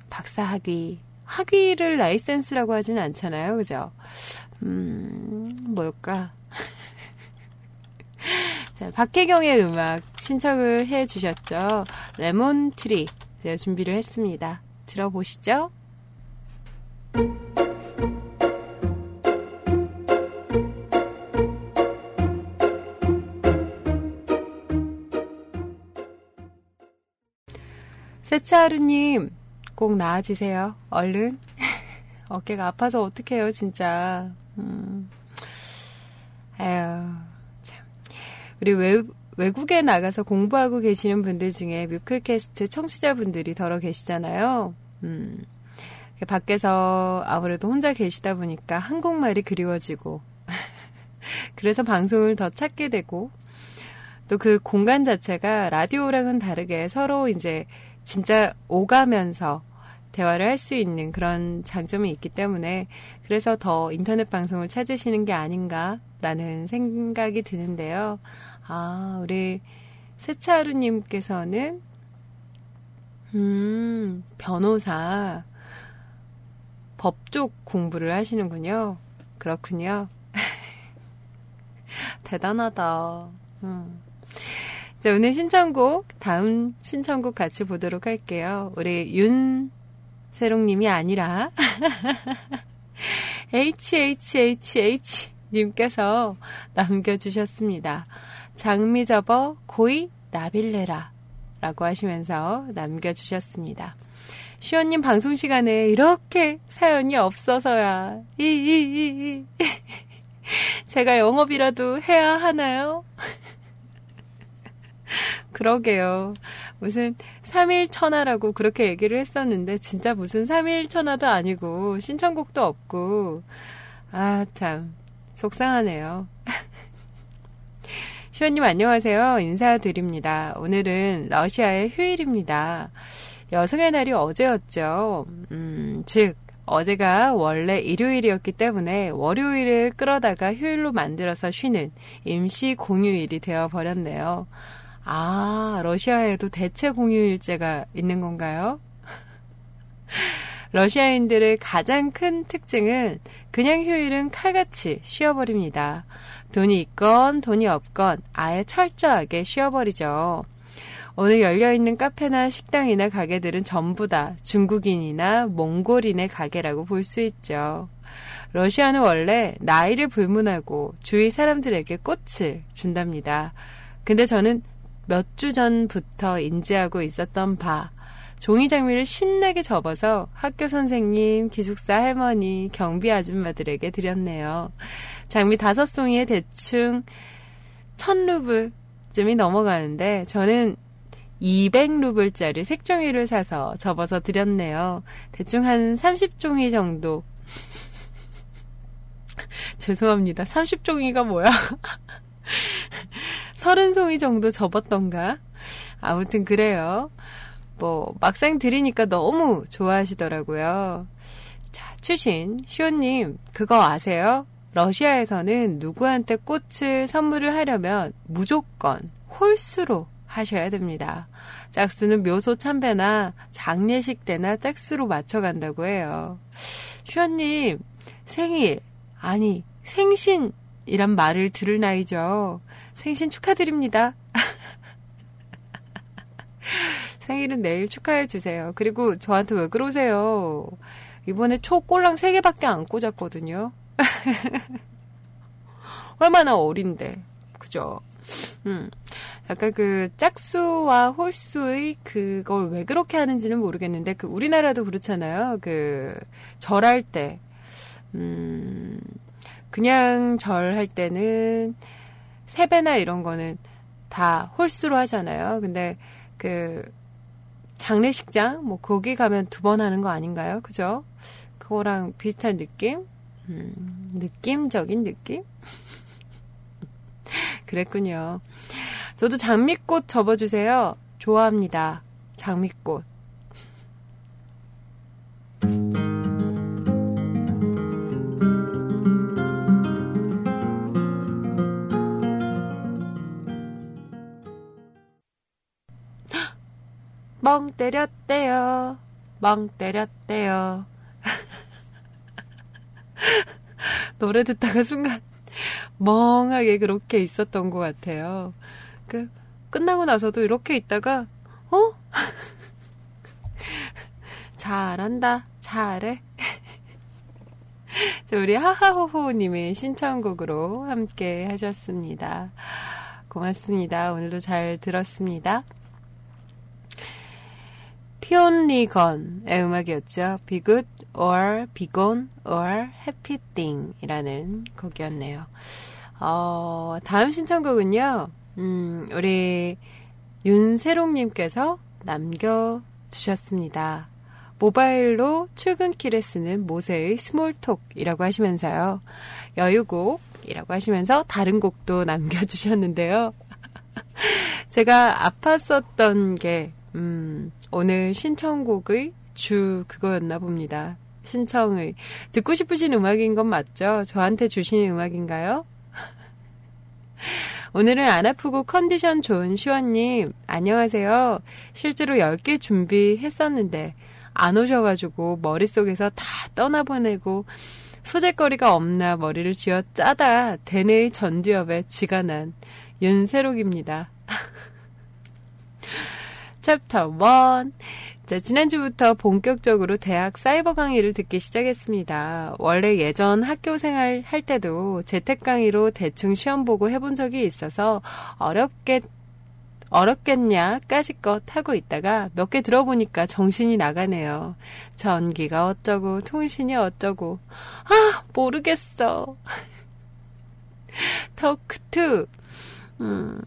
박사 학위. 학위를 라이센스라고 하진 않잖아요. 그죠? 음, 뭘까? 자, 박혜경의 음악 신청을 해 주셨죠. Lemon Tree. 제가 준비를 했습니다. 들어보시죠. 세차하루님, 꼭 나아지세요. 얼른. 어깨가 아파서 어떡해요, 진짜. 음. 에휴, 참. 우리 외, 외국에 나가서 공부하고 계시는 분들 중에 뮤클캐스트 청취자분들이 더러 계시잖아요. 음. 밖에서 아무래도 혼자 계시다 보니까 한국말이 그리워지고, 그래서 방송을 더 찾게 되고, 또 그 공간 자체가 라디오랑은 다르게 서로 이제 진짜 오가면서 대화를 할 수 있는 그런 장점이 있기 때문에 그래서 더 인터넷 방송을 찾으시는 게 아닌가라는 생각이 드는데요. 아, 우리 세차루님께서는 음, 변호사 법쪽 공부를 하시는군요. 그렇군요. 대단하다. 음. 자, 오늘 신청곡, 다음 신청곡 같이 보도록 할게요. 우리 윤세롱님이 아니라, HHHH 님께서 남겨주셨습니다. 장미 접어 고이 나빌레라 라고 하시면서 남겨주셨습니다. 시원님 방송 시간에 이렇게 사연이 없어서야, 이, 이, 이, 이. 제가 영업이라도 해야 하나요? 그러게요. 무슨 3일 천하라고 그렇게 얘기를 했었는데 진짜 무슨 3일 천하도 아니고 신청곡도 없고 아 참 속상하네요. 시원님 안녕하세요. 인사드립니다. 오늘은 러시아의 휴일입니다. 여성의 날이 어제였죠. 음, 즉 어제가 원래 일요일이었기 때문에 월요일을 끌어다가 휴일로 만들어서 쉬는 임시 공휴일이 되어 버렸네요. 아, 러시아에도 대체 공휴일제가 있는 건가요? 러시아인들의 가장 큰 특징은 그냥 휴일은 칼같이 쉬어버립니다. 돈이 있건 돈이 없건 아예 철저하게 쉬어버리죠. 오늘 열려있는 카페나 식당이나 가게들은 전부 다 중국인이나 몽골인의 가게라고 볼 수 있죠. 러시아는 원래 나이를 불문하고 주위 사람들에게 꽃을 준답니다. 근데 저는 몇 주 전부터 인지하고 있었던 바, 종이 장미를 신나게 접어서 학교 선생님, 기숙사 할머니, 경비 아줌마들에게 드렸네요. 장미 다섯 송이에 대충 천 루블쯤이 넘어가는데 저는 200루블짜리 색종이를 사서 접어서 드렸네요. 대충 한 30종이 정도. 죄송합니다. 30종이가 뭐야? 서른 송이 정도 접었던가? 아무튼 그래요. 뭐, 막상 들으니까 너무 좋아하시더라고요. 자, 추신, 시오님, 그거 아세요? 러시아에서는 누구한테 꽃을 선물을 하려면 무조건 홀수로 하셔야 됩니다. 짝수는 묘소 참배나 장례식 때나 짝수로 맞춰간다고 해요. 슈언님, 생일, 아니, 생신이란 말을 들을 나이죠. 생신 축하드립니다. 생일은 내일 축하해 주세요. 그리고 저한테 왜 그러세요? 이번에 초 꼴랑 3개밖에 안 꽂았거든요. 얼마나 어린데. 그죠? 음. 약간 그 짝수와 홀수의 그걸 왜 그렇게 하는지는 모르겠는데 그 우리나라도 그렇잖아요. 그 절할 때 음, 그냥 절할 때는 세배나 이런 거는 다 홀수로 하잖아요. 근데 그 장례식장 뭐 거기 가면 두 번 하는 거 아닌가요? 그죠? 그거랑 비슷한 느낌? 음, 느낌적인 느낌? 그랬군요. 저도 장미꽃 접어주세요. 좋아합니다. 장미꽃. 멍 때렸대요. 멍 때렸대요. 노래 듣다가 순간 멍하게 그렇게 있었던 것 같아요. 그, 끝나고 나서도 이렇게 있다가, 어? 잘한다. 잘해. 자, 우리 하하호호님의 신청곡으로 함께 하셨습니다. 고맙습니다. 오늘도 잘 들었습니다. 피온리건의 음악이었죠. Be Good or Be Gone or Happy Thing 이라는 곡이었네요. 어, 다음 신청곡은요. 음, 우리 윤세롱님께서 남겨주셨습니다. 모바일로 출근길에 쓰는 모세의 스몰톡이라고 하시면서요. 여유곡이라고 하시면서 다른 곡도 남겨주셨는데요. 제가 아팠었던 게, 음, 오늘 신청곡의 주 그거였나 봅니다. 신청의. 듣고 싶으신 음악인 건 맞죠? 저한테 주신 음악인가요? 오늘은 안 아프고 컨디션 좋은 시원님, 안녕하세요. 실제로 10개 준비했었는데, 안 오셔가지고 머릿속에서 다 떠나보내고, 소재거리가 없나 머리를 쥐어 짜다 대뇌의 전두엽에 쥐가 난 윤세록입니다. 챕터 1. 자, 지난주부터 본격적으로 대학 사이버 강의를 듣기 시작했습니다. 원래 예전 학교 생활 할 때도 재택 강의로 대충 시험 보고 해본 적이 있어서 어렵겠, 어렵겠냐, 까짓것 하고 있다가 몇 개 들어보니까 정신이 나가네요. 전기가 어쩌고, 통신이 어쩌고. 아, 모르겠어. 토크2. 음,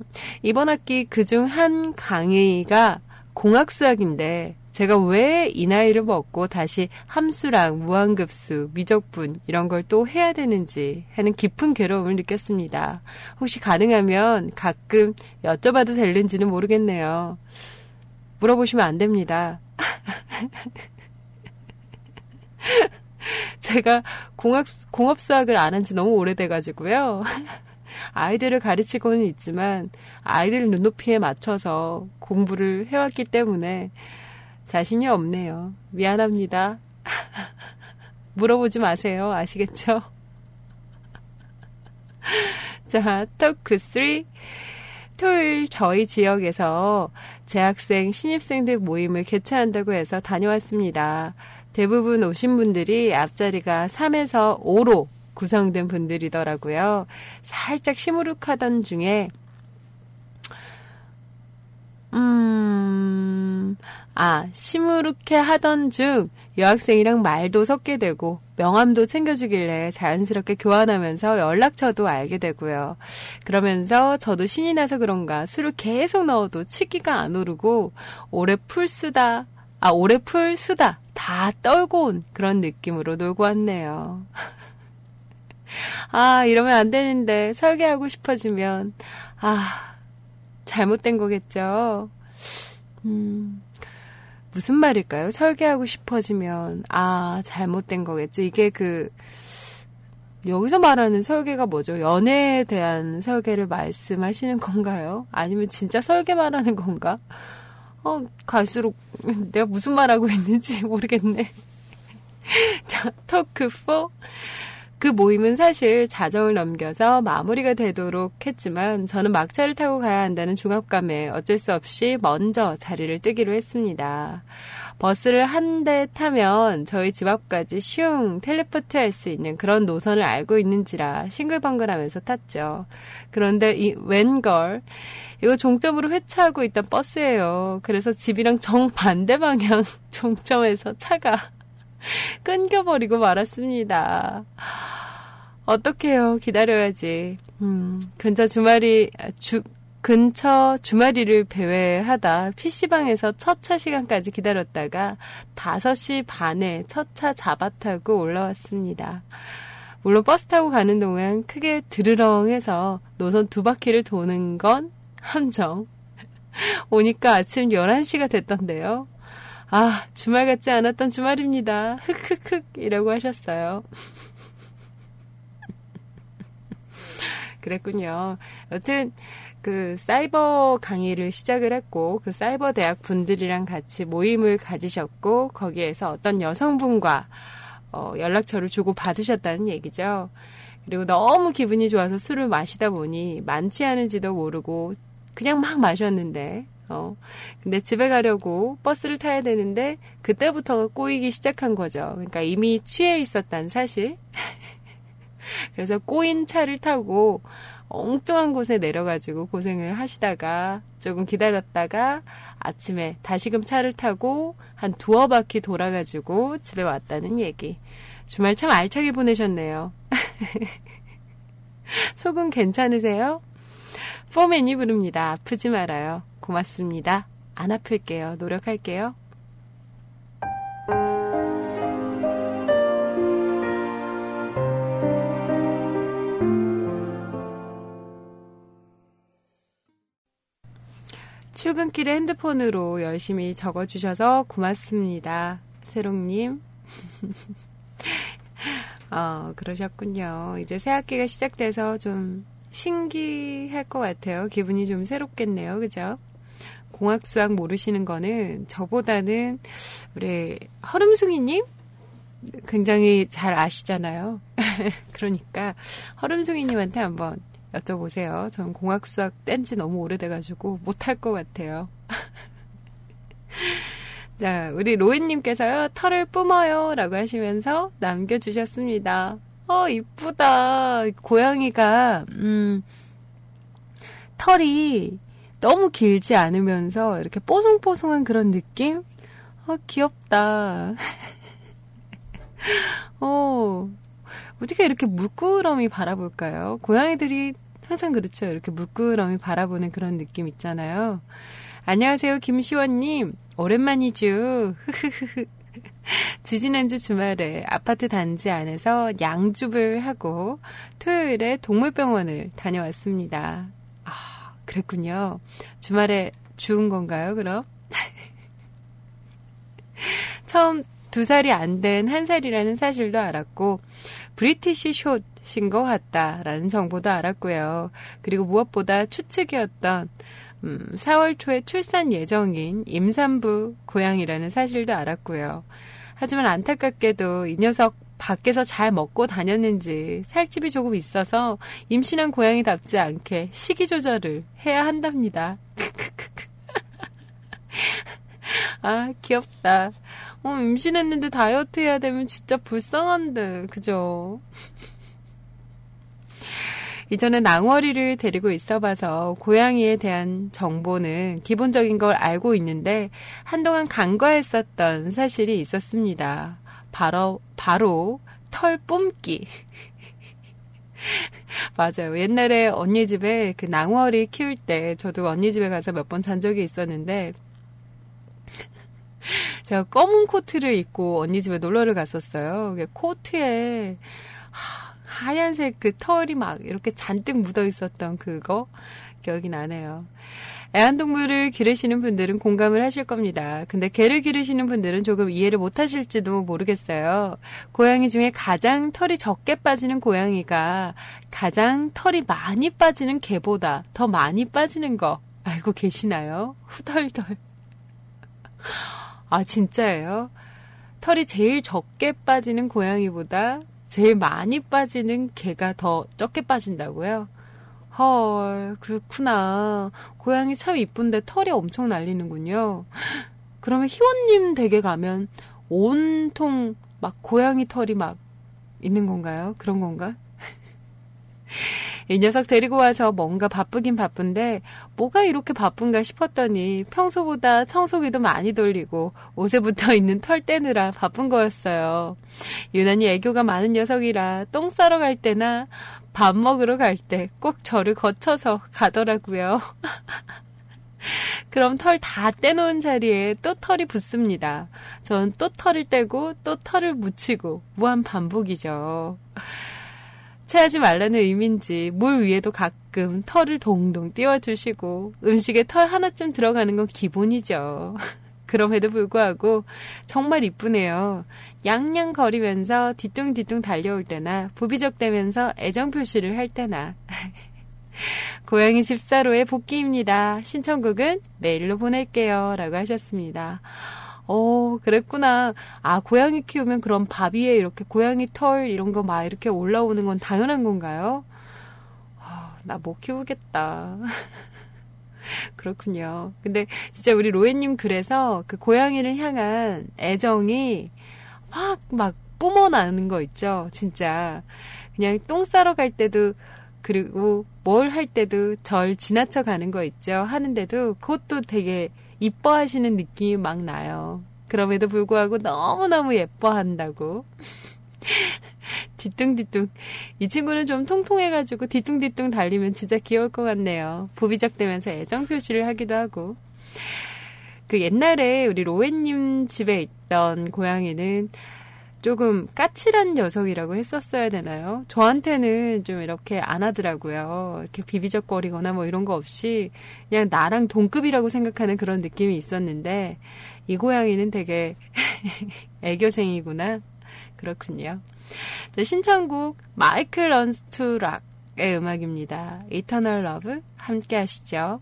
이번 학기 그중 한 강의가 공학수학인데 제가 왜 이 나이를 먹고 다시 함수랑 무한급수, 미적분 이런 걸 또 해야 되는지 하는 깊은 괴로움을 느꼈습니다. 혹시 가능하면 가끔 여쭤봐도 될는지는 모르겠네요. 물어보시면 안 됩니다. 제가 공학, 공업수학을 안 한 지 너무 오래돼가지고요. 아이들을 가르치고는 있지만 아이들 눈높이에 맞춰서 공부를 해왔기 때문에 자신이 없네요. 미안합니다. 물어보지 마세요. 아시겠죠? 자, 토크 3. 토요일 저희 지역에서 재학생, 신입생들 모임을 개최한다고 해서 다녀왔습니다. 대부분 오신 분들이 앞자리가 3에서 5로 구성된 분들이더라고요. 살짝 시무룩하던 중에 음, 아, 시무룩해 하던 중 여학생이랑 말도 섞게 되고 명함도 챙겨주길래 자연스럽게 교환하면서 연락처도 알게 되고요. 그러면서 저도 신이 나서 그런가 술을 계속 넣어도 취기가 안 오르고 올해 풀 수다, 아, 올해 풀 수다 다 떨고 온 그런 느낌으로 놀고 왔네요. 아, 이러면 안 되는데, 설계하고 싶어지면, 아, 잘못된 거겠죠? 음, 무슨 말일까요? 설계하고 싶어지면, 아, 잘못된 거겠죠? 이게 그, 여기서 말하는 설계가 뭐죠? 연애에 대한 설계를 말씀하시는 건가요? 아니면 진짜 설계 말하는 건가? 어, 갈수록 내가 무슨 말하고 있는지 모르겠네. 자, 토크 4. 그 모임은 사실 자정을 넘겨서 마무리가 되도록 했지만 저는 막차를 타고 가야 한다는 중압감에 어쩔 수 없이 먼저 자리를 뜨기로 했습니다. 버스를 한 대 타면 저희 집 앞까지 슝 텔레포트 할 수 있는 그런 노선을 알고 있는지라 싱글벙글하면서 탔죠. 그런데 이 웬걸 이거 종점으로 회차하고 있던 버스예요. 그래서 집이랑 정반대 방향 종점에서 차가 끊겨버리고 말았습니다. 어떡해요. 기다려야지. 음, 근처 주말이, 주, 근처 주말이를 배회하다 PC방에서 첫 차 시간까지 기다렸다가 5시 반에 첫 차 잡아 타고 올라왔습니다. 물론 버스 타고 가는 동안 크게 드르렁해서 노선 두 바퀴를 도는 건 함정. 오니까 아침 11시가 됐던데요. 아, 주말 같지 않았던 주말입니다. 흑흑흑 이라고 하셨어요. 그랬군요. 여튼 그 사이버 강의를 시작을 했고 그 사이버 대학 분들이랑 같이 모임을 가지셨고 거기에서 어떤 여성분과 어, 연락처를 주고 받으셨다는 얘기죠. 그리고 너무 기분이 좋아서 술을 마시다 보니 만취하는지도 모르고 그냥 막 마셨는데 어. 근데 집에 가려고 버스를 타야 되는데 그때부터 꼬이기 시작한 거죠. 그러니까 이미 취해 있었다는 사실. 그래서 꼬인 차를 타고 엉뚱한 곳에 내려가지고 고생을 하시다가 조금 기다렸다가 아침에 다시금 차를 타고 한 두어 바퀴 돌아가지고 집에 왔다는 얘기. 주말 참 알차게 보내셨네요. 속은 괜찮으세요? 포맨이 부릅니다. 아프지 말아요. 고맙습니다. 안 아플게요. 노력할게요. 출근길에 핸드폰으로 열심히 적어주셔서 고맙습니다. 세롱님. 어, 그러셨군요. 이제 새 학기가 시작돼서 좀 신기할 것 같아요. 기분이 좀 새롭겠네요. 그죠? 공학 수학 모르시는 거는 저보다는 우리 허름숭이님 굉장히 잘 아시잖아요. 그러니까 허름숭이님한테 한번 여쭤보세요. 전 공학 수학 뗀 지 너무 오래돼가지고 못할 것 같아요. 자, 우리 로이님께서요, 털을 뿜어요. 라고 하시면서 남겨주셨습니다. 어, 이쁘다. 고양이가, 음, 털이 너무 길지 않으면서 이렇게 뽀송뽀송한 그런 느낌? 어, 귀엽다. 어, 어떻게 이렇게 물끄러미 바라볼까요? 고양이들이 항상 그렇죠. 이렇게 물끄러미 바라보는 그런 느낌 있잖아요. 안녕하세요, 김시원님. 오랜만이죠. 지지난주 주말에 아파트 단지 안에서 양줍을 하고 토요일에 동물병원을 다녀왔습니다. 아, 그랬군요. 주말에 죽은 건가요, 그럼? 처음 두 살이 안 된 한 살이라는 사실도 알았고, 브리티시 숏인 것 같다라는 정보도 알았고요. 그리고 무엇보다 추측이었던 음, 4월 초에 출산 예정인 임산부 고양이라는 사실도 알았고요. 하지만 안타깝게도 이 녀석 밖에서 잘 먹고 다녔는지 살집이 조금 있어서 임신한 고양이답지 않게 식이 조절을 해야 한답니다. 아, 귀엽다. 어, 임신했는데 다이어트 해야 되면 진짜 불쌍한데, 그죠? 이전에 낭월이를 데리고 있어 봐서 고양이에 대한 정보는 기본적인 걸 알고 있는데 한동안 간과했었던 사실이 있었습니다. 바로, 바로 털 뿜기. 맞아요. 옛날에 언니 집에 그 낭월이 키울 때 저도 언니 집에 가서 몇 번 잔 적이 있었는데 제가 검은 코트를 입고 언니 집에 놀러를 갔었어요. 코트에 하, 얀색 그 털이 막 이렇게 잔뜩 묻어 있었던 그거 기억이 나네요. 애완동물을 기르시는 분들은 공감을 하실 겁니다. 근데 개를 기르시는 분들은 조금 이해를 못 하실지도 모르겠어요. 고양이 중에 가장 털이 적게 빠지는 고양이가 가장 털이 많이 빠지는 개보다 더 많이 빠지는 거 알고 계시나요? 후덜덜. 아, 진짜예요? 털이 제일 적게 빠지는 고양이보다 제일 많이 빠지는 개가 더 적게 빠진다고요? 헐, 그렇구나. 고양이 참 이쁜데 털이 엄청 날리는군요. 그러면 희원님 댁에 가면 온통 막 고양이 털이 막 있는 건가요? 그런 건가? 이 녀석 데리고 와서 뭔가 바쁘긴 바쁜데 뭐가 이렇게 바쁜가 싶었더니 평소보다 청소기도 많이 돌리고 옷에 붙어 있는 털 떼느라 바쁜 거였어요. 유난히 애교가 많은 녀석이라 똥 싸러 갈 때나 밥 먹으러 갈 때 꼭 저를 거쳐서 가더라고요. 그럼 털 다 떼놓은 자리에 또 털이 붙습니다. 전 또 털을 떼고 또 털을 묻히고 무한 반복이죠. 체하지 말라는 의미인지 물 위에도 가끔 털을 동동 띄워주시고 음식에 털 하나쯤 들어가는 건 기본이죠. 그럼에도 불구하고 정말 이쁘네요. 양냥거리면서 뒤뚱뒤뚱 달려올 때나 부비적대면서 애정 표시를 할 때나 고양이 집사로의 복귀입니다. 신청곡은 메일로 보낼게요. 라고 하셨습니다. 어, 그랬구나. 아, 고양이 키우면 그럼 밥 위에 이렇게 고양이 털 이런 거 막 이렇게 올라오는 건 당연한 건가요? 어, 나못 키우겠다. 그렇군요. 근데 진짜 우리 로에님 그래서 그 고양이를 향한 애정이 막, 막 뿜어나는 거 있죠. 진짜. 그냥 똥 싸러 갈 때도 그리고 뭘 할 때도 절 지나쳐 가는 거 있죠. 하는데도 그것도 되게 이뻐하시는 느낌이 막 나요. 그럼에도 불구하고 너무너무 예뻐한다고. 뒤뚱뒤뚱. 이 친구는 좀 통통해가지고 뒤뚱뒤뚱 달리면 진짜 귀여울 것 같네요. 부비적대면서 애정 표시를 하기도 하고. 그 옛날에 우리 로엔님 집에 있던 고양이는 조금 까칠한 녀석이라고 했었어야 되나요? 저한테는 좀 이렇게 안 하더라고요. 이렇게 비비적거리거나 뭐 이런 거 없이 그냥 나랑 동급이라고 생각하는 그런 느낌이 있었는데 이 고양이는 되게 애교쟁이구나. 그렇군요. 자, 신청곡 Michael Learns To Rock의 음악입니다. Eternal Love 함께 하시죠.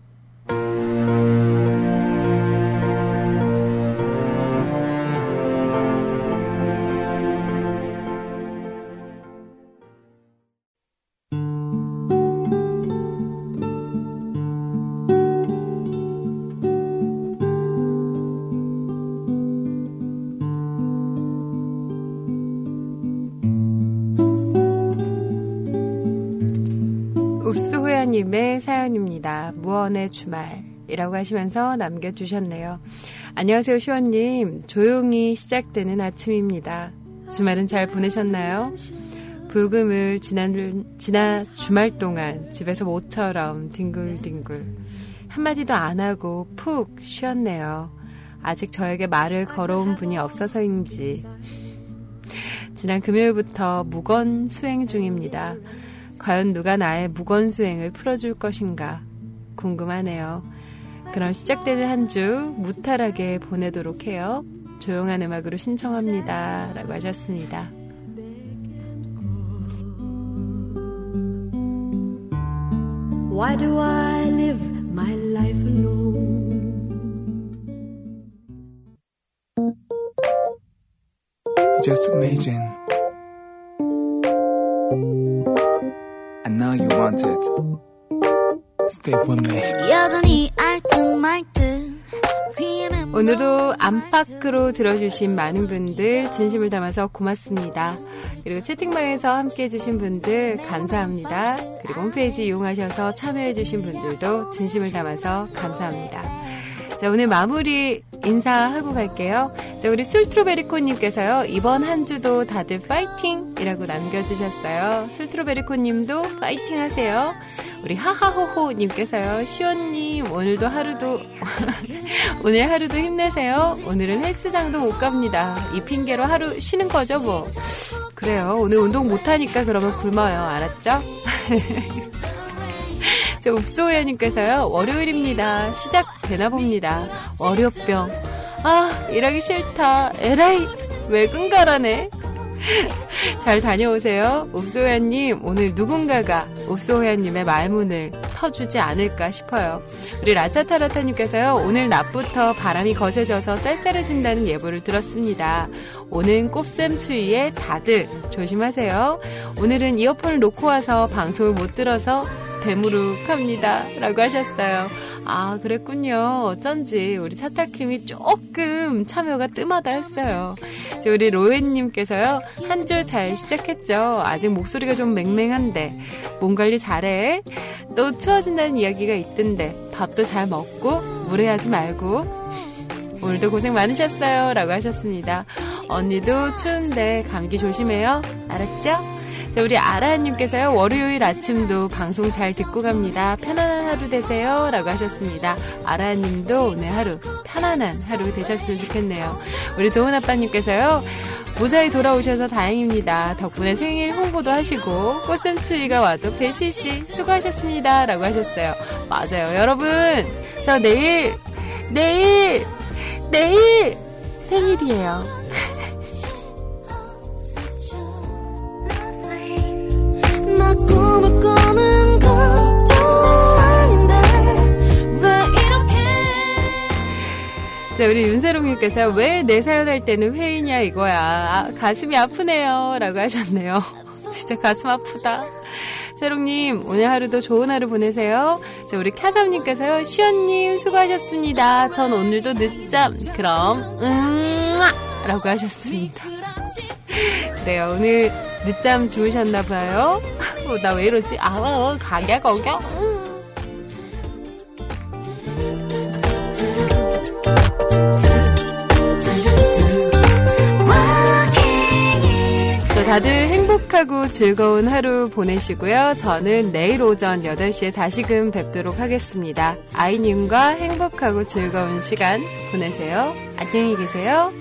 사연입니다. 무언의 주말이라고 하시면서 남겨주셨네요. 안녕하세요, 시원님. 조용히 시작되는 아침입니다. 주말은 잘 보내셨나요? 불금을 지난, 지난 주말 동안 집에서 모처럼 뒹굴뒹굴. 한마디도 안 하고 푹 쉬었네요. 아직 저에게 말을 걸어온 분이 없어서인지. 지난 금요일부터 무건 수행 중입니다. 과연 누가 나의 무건수행을 풀어줄 것인가 궁금하네요. 그럼 시작되는 한 주 무탈하게 보내도록 해요. 조용한 음악으로 신청합니다. 라고 하셨습니다. Why do I live my life alone? Just imagine. Know you want it. Stay with me. 여전히 알듯말듯 오늘도 안팎으로 들어주신 많은 분들 진심을 담아서 고맙습니다. 그리고 채팅방에서 함께 해주신 분들 감사합니다. 그리고 홈페이지 이용하셔서 참여해주신 분들도 진심을 담아서 감사합니다. 자, 오늘 마무리 인사하고 갈게요. 자, 우리 술트로베리코님께서요, 이번 한 주도 다들 파이팅 이라고 남겨주셨어요. 술트로베리코님도 파이팅 하세요. 우리 하하호호님께서요, 시원님, 오늘도 하루도, 오늘 하루도 힘내세요. 오늘은 헬스장도 못 갑니다. 이 핑계로 하루 쉬는 거죠, 뭐. 그래요. 오늘 운동 못하니까 그러면 굶어요. 알았죠? 자, 읍소야님께서요, 월요일입니다. 시작되나 봅니다. 월요병. 아, 일하기 싫다. 에라이, 외근가라네. 잘 다녀오세요. 읍소야님, 오늘 누군가가 읍소야님의 말문을 터주지 않을까 싶어요. 우리 라차타라타님께서요, 오늘 낮부터 바람이 거세져서 쌀쌀해진다는 예보를 들었습니다. 오는 꼽샘 추위에 다들 조심하세요. 오늘은 이어폰을 놓고 와서 방송을 못 들어서 대무룩합니다. 라고 하셨어요. 아, 그랬군요. 어쩐지 우리 차타킴이 조금 참여가 뜸하다 했어요. 우리 로엔님께서요, 한 주 잘 시작했죠. 아직 목소리가 좀 맹맹한데, 몸 관리 잘해. 또 추워진다는 이야기가 있던데, 밥도 잘 먹고, 무례하지 말고. 오늘도 고생 많으셨어요. 라고 하셨습니다. 언니도 추운데 감기 조심해요. 알았죠? 자, 우리 아라님께서요, 월요일 아침도 방송 잘 듣고 갑니다. 편안한 하루 되세요. 라고 하셨습니다. 아라님도 오늘 하루 편안한 하루 되셨으면 좋겠네요. 우리 도훈 아빠님께서요, 무사히 돌아오셔서 다행입니다. 덕분에 생일 홍보도 하시고, 꽃샘추위가 와도 배시씨 수고하셨습니다. 라고 하셨어요. 맞아요. 여러분, 저 내일, 내일, 내일 생일이에요. 네, 우리 윤세롱님께서 왜 내 사연 할 때는 회의냐 이거야. 아, 가슴이 아프네요 라고 하셨네요. 진짜 가슴 아프다 세롱님 오늘 하루도 좋은 하루 보내세요. 자, 우리 캬삼님께서요 시연님 수고하셨습니다. 전 오늘도 늦잠 그럼 음 라고 하셨습니다. 네 오늘 늦잠 주무셨나 봐요. 어, 나왜 이러지? 아, 어, 가게 거겨? 다들 행복하고 즐거운 하루 보내시고요. 저는 내일 오전 8시에 다시금 뵙도록 하겠습니다. 아이님과 행복하고 즐거운 시간 보내세요. 안녕히 계세요.